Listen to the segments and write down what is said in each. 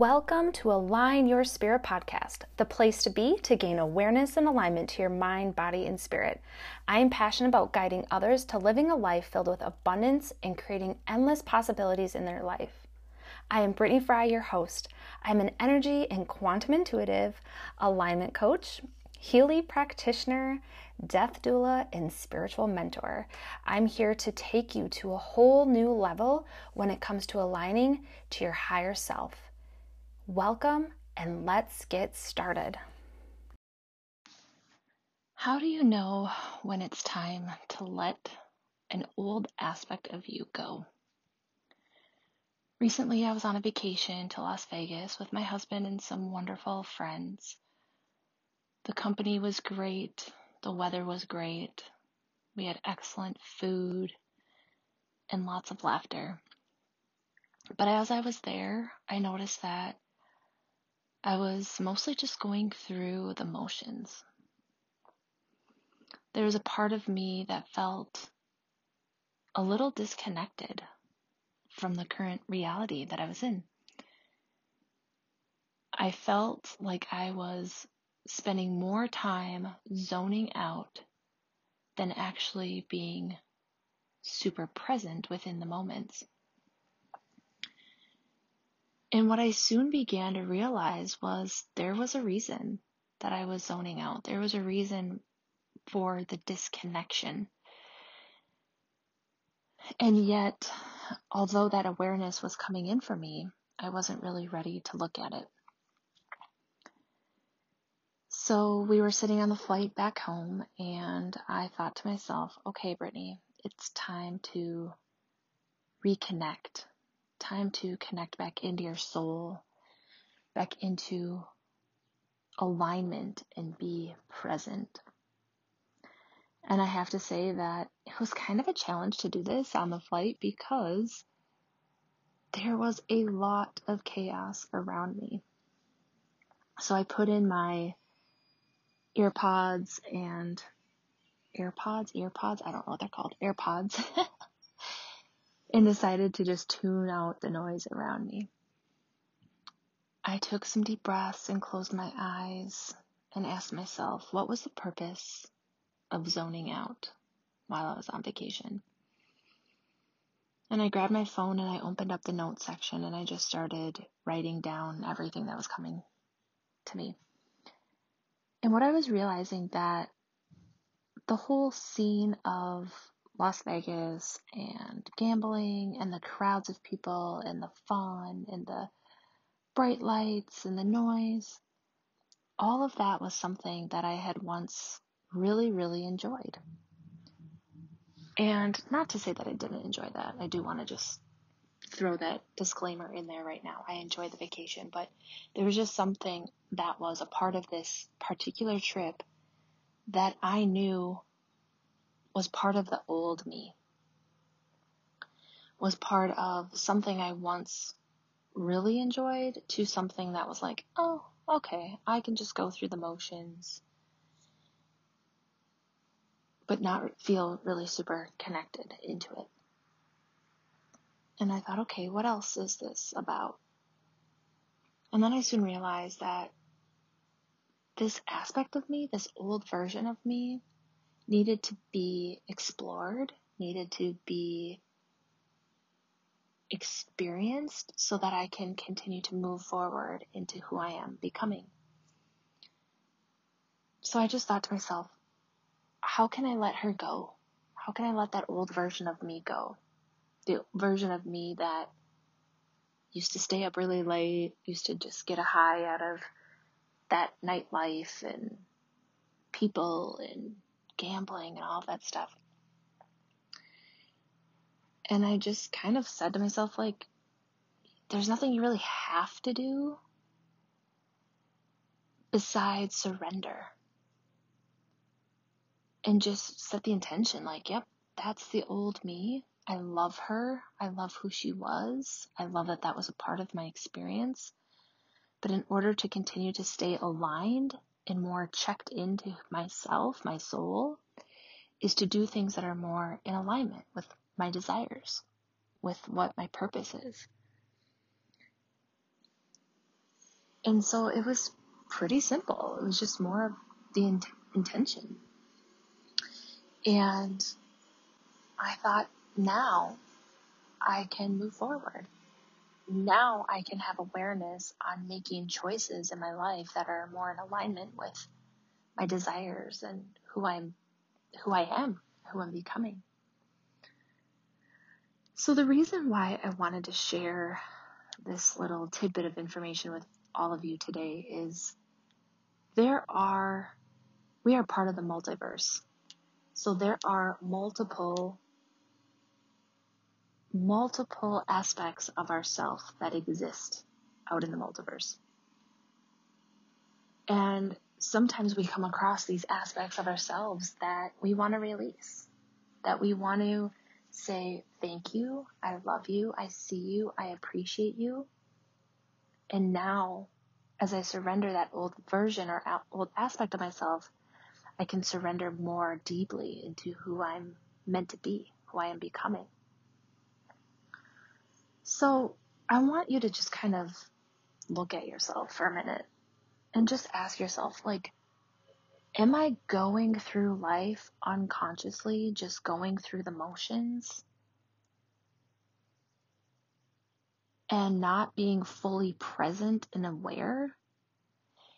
Welcome to Align Your Spirit podcast, the place to be to gain awareness and alignment to your mind, body, and spirit. I am passionate about guiding others to living a life filled with abundance and creating endless possibilities in their life. I am Brittani Fry, your host. I'm an energy and quantum intuitive, alignment coach, Healy practitioner, death doula, and spiritual mentor. I'm here to take you to a whole new level when it comes to aligning to your higher self. Welcome and let's get started. How do you know when it's time to let an old aspect of you go? Recently, I was on a vacation to Las Vegas with my husband and some wonderful friends. The company was great, the weather was great, we had excellent food and lots of laughter. But as I was there, I noticed that I was mostly just going through the motions. There was a part of me that felt a little disconnected from the current reality that I was in. I felt like I was spending more time zoning out than actually being super present within the moments. And what I soon began to realize was there was a reason that I was zoning out. There was a reason for the disconnection. And yet, although that awareness was coming in for me, I wasn't really ready to look at it. So we were sitting on the flight back home, and I thought to myself, okay, Brittani, it's time to reconnect time to connect back into your soul, back into alignment and be present. And I have to say that it was kind of a challenge to do this on the flight because there was a lot of chaos around me. So I put in my earpods and AirPods, earpods, I don't know what they're called, AirPods. and decided to just tune out the noise around me. I took some deep breaths and closed my eyes and asked myself, what was the purpose of zoning out while I was on vacation? And I grabbed my phone and I opened up the notes section and I just started writing down everything that was coming to me. And what I was realizing that the whole scene of Las Vegas and gambling and the crowds of people and the fun and the bright lights and the noise. All of that was something that I had once really, really enjoyed. And not to say that I didn't enjoy that. I do want to just throw that disclaimer in there right now. I enjoyed the vacation, but there was just something that was a part of this particular trip that I knew was part of the old me, was part of something I once really enjoyed to something that was like, oh, okay, I can just go through the motions, but not feel really super connected into it. And I thought, okay, what else is this about? And then I soon realized that this aspect of me, this old version of me, needed to be explored, needed to be experienced so that I can continue to move forward into who I am becoming. So I just thought to myself, how can I let her go? How can I let that old version of me go? The version of me that used to stay up really late, used to just get a high out of that nightlife and people and gambling and all that stuff. And I just kind of said to myself, like, there's nothing you really have to do besides surrender. And just set the intention, like, yep, that's the old me. I love her. I love who she was. I love that that was a part of my experience. But in order to continue to stay aligned and more checked into myself, my soul, is to do things that are more in alignment with my desires, with what my purpose is. And so it was pretty simple. It was just more of the in- intention. And I thought, now I can move forward. Now I can have awareness on making choices in my life that are more in alignment with my desires and who I'm, who I am, who I'm becoming. So the reason why I wanted to share this little tidbit of information with all of you today is there are, we are part of the multiverse. So there are multiple, multiple aspects of ourself that exist out in the multiverse. And sometimes we come across these aspects of ourselves that we want to release, that we want to say, thank you, I love you, I see you, I appreciate you. And now, as I surrender that old version or old aspect of myself, I can surrender more deeply into who I'm meant to be, who I am becoming. So I want you to just kind of look at yourself for a minute and just ask yourself, like, am I going through life unconsciously, just going through the motions? and not being fully present and aware.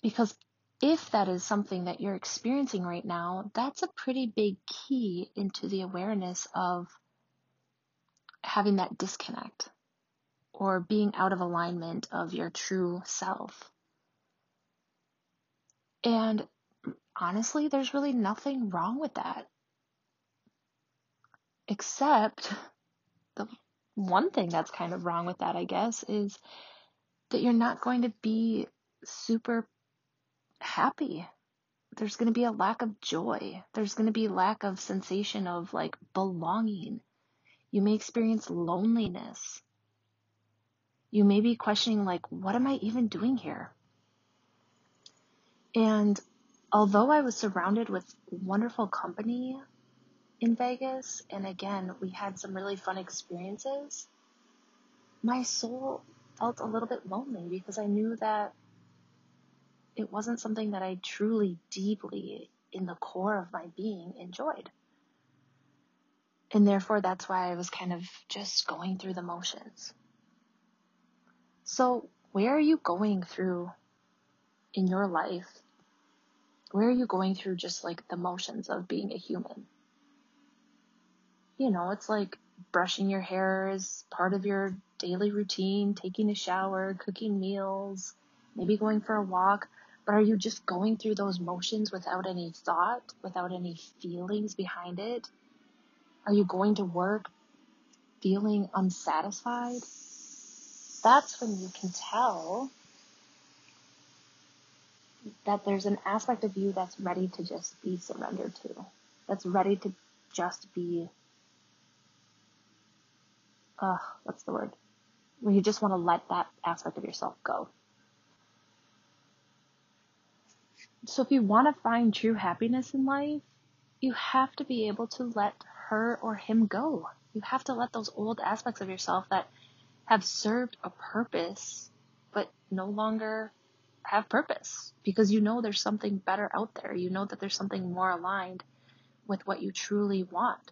Because if that is something that you're experiencing right now, that's a pretty big key into the awareness of having that disconnect or being out of alignment of your true self. And honestly, there's really nothing wrong with that. Except the one thing that's kind of wrong with that, I guess, is that you're not going to be super happy. There's going to be a lack of joy. There's going to be lack of sensation of like belonging. You may experience loneliness. You may be questioning like, what am I even doing here? And although I was surrounded with wonderful company in Vegas, and again, we had some really fun experiences, my soul felt a little bit lonely because I knew that it wasn't something that I truly, deeply, in the core of my being, enjoyed. And therefore, that's why I was kind of just going through the motions. So, where are you going through in your life? Where are you going through just like the motions of being a human? You know, it's like brushing your hair is part of your daily routine, taking a shower, cooking meals, maybe going for a walk. But are you just going through those motions without any thought, without any feelings behind it? Are you going to work feeling unsatisfied? That's when you can tell that there's an aspect of you that's ready to just be surrendered to, that's ready to just be, uh, what's the word? Where you just want to let that aspect of yourself go. So if you want to find true happiness in life, you have to be able to let her or him go. You have to let those old aspects of yourself that have served a purpose but no longer have purpose because you know there's something better out there. You know that there's something more aligned with what you truly want.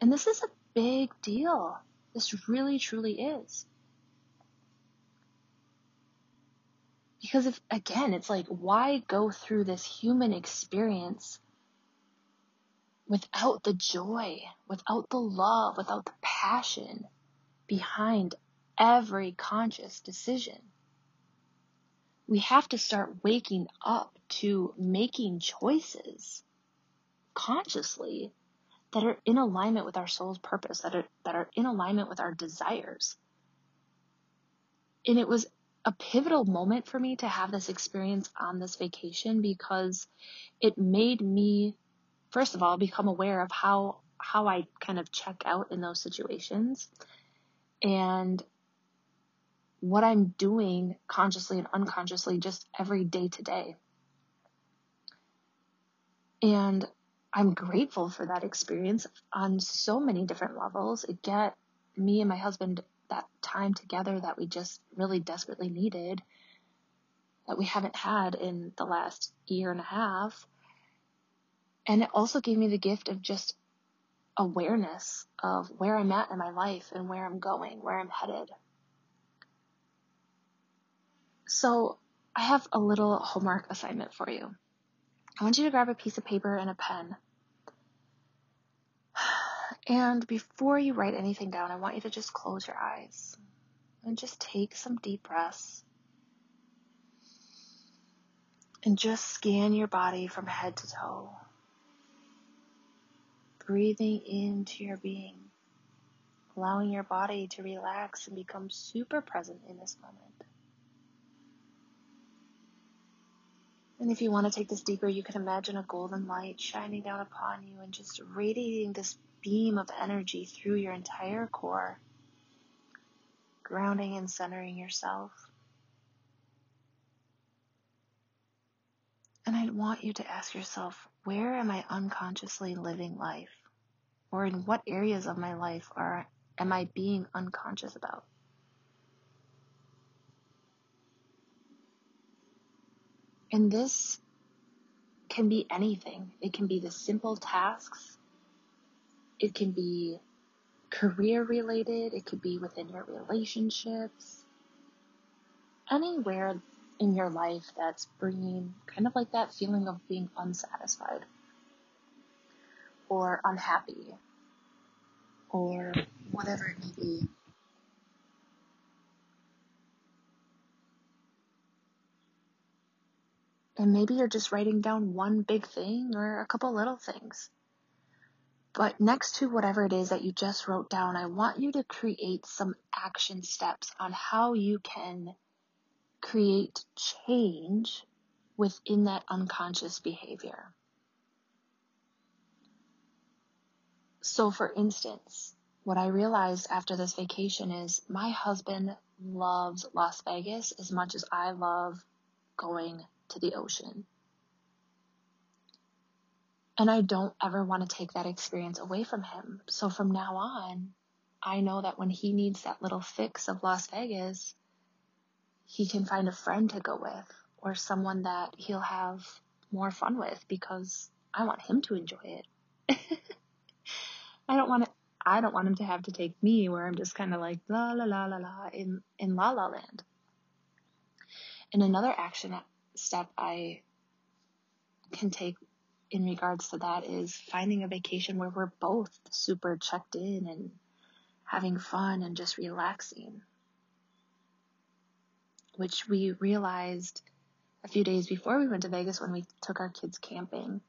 And this is a big deal. This really, truly is. Because if, again, it's like, why go through this human experience without the joy, without the love, without the passion behind every conscious decision? We have to start waking up to making choices consciously that are in alignment with our soul's purpose, that are, that are in alignment with our desires. And it was a pivotal moment for me to have this experience on this vacation because it made me, first of all, become aware of how, how I kind of check out in those situations and what I'm doing consciously and unconsciously just every day to day. And I'm grateful for that experience on so many different levels. It got me and my husband that time together that we just really desperately needed. that we haven't had in the last year and a half. And it also gave me the gift of just awareness of where I'm at in my life and where I'm going, where I'm headed. So I have a little homework assignment for you. I want you to grab a piece of paper and a pen. And before you write anything down, I want you to just close your eyes and just take some deep breaths. And just scan your body from head to toe. Breathing into your being, allowing your body to relax and become super present in this moment. And if you want to take this deeper, you can imagine a golden light shining down upon you and just radiating this beam of energy through your entire core, grounding and centering yourself. And I'd want you to ask yourself, where am I unconsciously living life? Or in what areas of my life are am I being unconscious about? And this can be anything. It can be the simple tasks. It can be career related. It could be within your relationships. Anywhere in your life that's bringing kind of like that feeling of being unsatisfied or unhappy or whatever it may be. And maybe you're just writing down one big thing or a couple little things. But next to whatever it is that you just wrote down, I want you to create some action steps on how you can create change within that unconscious behavior. So, for instance, what I realized after this vacation is my husband loves Las Vegas as much as I love going to the ocean. And I don't ever want to take that experience away from him. So from now on, I know that when he needs that little fix of Las Vegas, he can find a friend to go with or someone that he'll have more fun with because I want him to enjoy it. I don't want to, I don't want him to have to take me where I'm just kind of like la la la la la in in la la land. And another action step I can take in regards to that is finding a vacation where we're both super checked in and having fun and just relaxing. Which we realized a few days before we went to Vegas when we took our kids camping.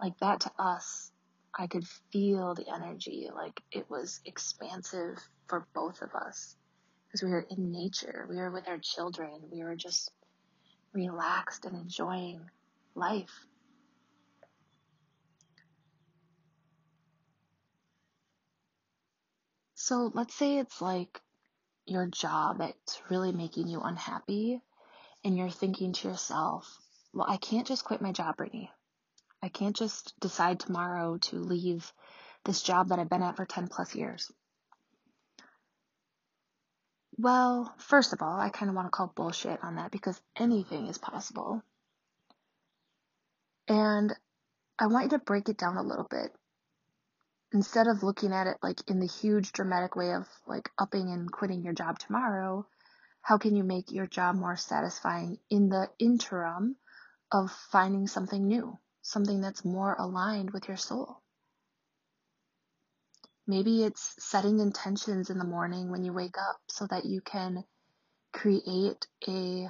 Like that to us, I could feel the energy. Like it was expansive for both of us because we were in nature. We were with our children. We were just relaxed and enjoying life. So let's say it's like your job that's really making you unhappy and you're thinking to yourself, well, I can't just quit my job, Brittani. I can't just decide tomorrow to leave this job that I've been at for 10 plus years. Well, first of all, I kind of want to call bullshit on that because anything is possible. And I want you to break it down a little bit. Instead of looking at it like in the huge dramatic way of like upping and quitting your job tomorrow, how can you make your job more satisfying in the interim of finding something new, something that's more aligned with your soul? Maybe it's setting intentions in the morning when you wake up so that you can create a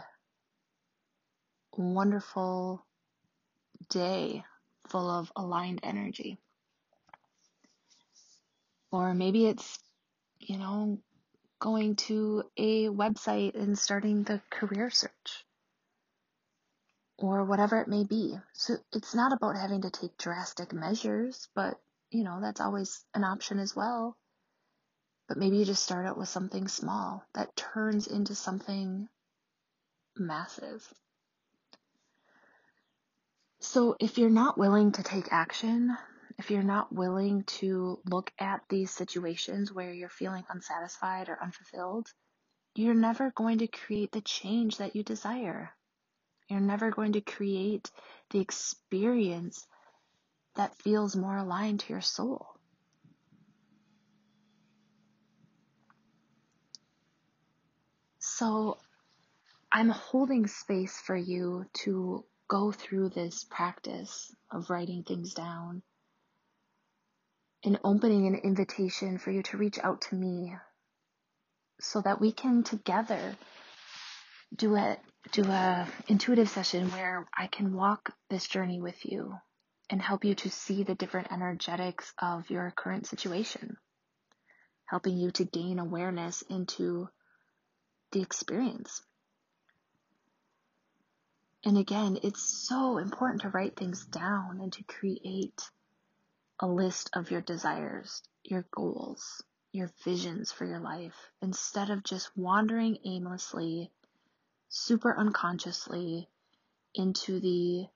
wonderful day full of aligned energy. Or maybe it's, you know, going to a website and starting the career search. Or whatever it may be. So it's not about having to take drastic measures, but you know, that's always an option as well. But maybe you just start out with something small that turns into something massive. So if you're not willing to take action, if you're not willing to look at these situations where you're feeling unsatisfied or unfulfilled, you're never going to create the change that you desire. You're never going to create the experience that feels more aligned to your soul. So I'm holding space for you to go through this practice of writing things down and opening an invitation for you to reach out to me so that we can together do a do a intuitive session where I can walk this journey with you and help you to see the different energetics of your current situation, helping you to gain awareness into the experience. And again, it's so important to write things down and to create a list of your desires, your goals, your visions for your life instead of just wandering aimlessly, super unconsciously into the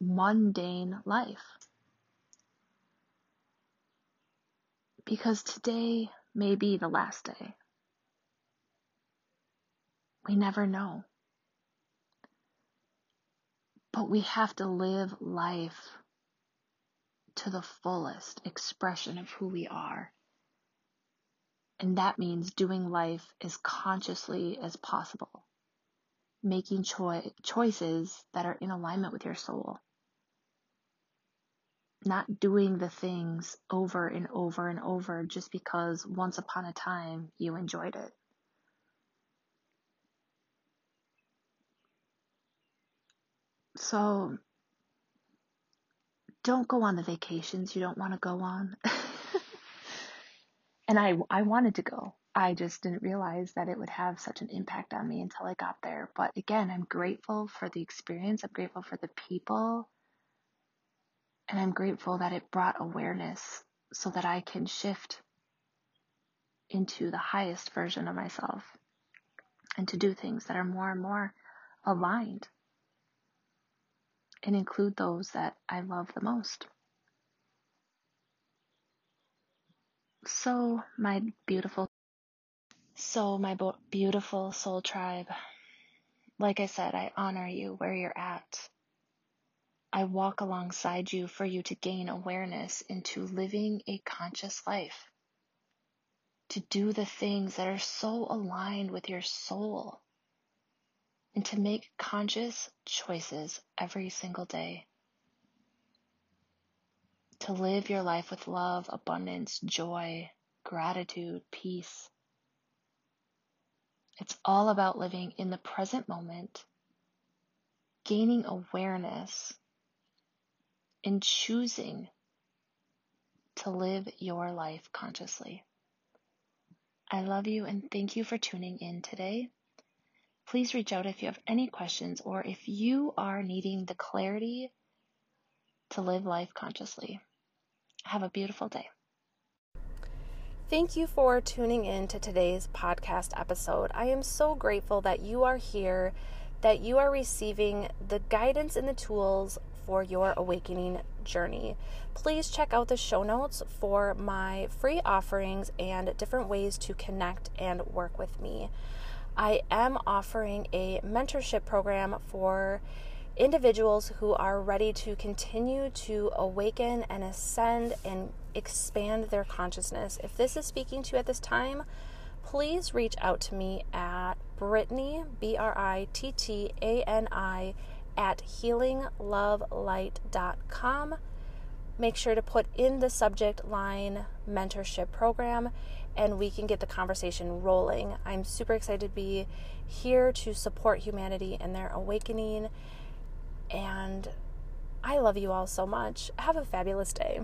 mundane life. Because today may be the last day. We never know. But we have to live life to the fullest expression of who we are. And that means doing life as consciously as possible, making choi- choices that are in alignment with your soul, not doing the things over and over and over just because once upon a time you enjoyed it. So don't go on the vacations you don't want to go on. and I I wanted to go. I just didn't realize that it would have such an impact on me until I got there. But again, I'm grateful for the experience. I'm grateful for the people. And I'm grateful that it brought awareness so that I can shift into the highest version of myself and to do things that are more and more aligned and include those that I love the most. So, my beautiful, so my bo- beautiful soul tribe, like I said, I honor you where you're at. I walk alongside you for you to gain awareness into living a conscious life, to do the things that are so aligned with your soul and to make conscious choices every single day. To live your life with love, abundance, joy, gratitude, peace. It's all about living in the present moment, gaining awareness, and choosing to live your life consciously. I love you and thank you for tuning in today. Please reach out if you have any questions or if you are needing the clarity to live life consciously. Have a beautiful day. Thank you for tuning in to today's podcast episode. I am so grateful that you are here, that you are receiving the guidance and the tools for your awakening journey. Please check out the show notes for my free offerings and different ways to connect and work with me. I am offering a mentorship program for individuals who are ready to continue to awaken and ascend and expand their consciousness. If this is speaking to you at this time, please reach out to me at Brittani, B R I T T A N I, at healinglovelight.com. Make sure to put in the subject line mentorship program and we can get the conversation rolling. I'm super excited to be here to support humanity in their awakening. And I love you all so much. Have a fabulous day.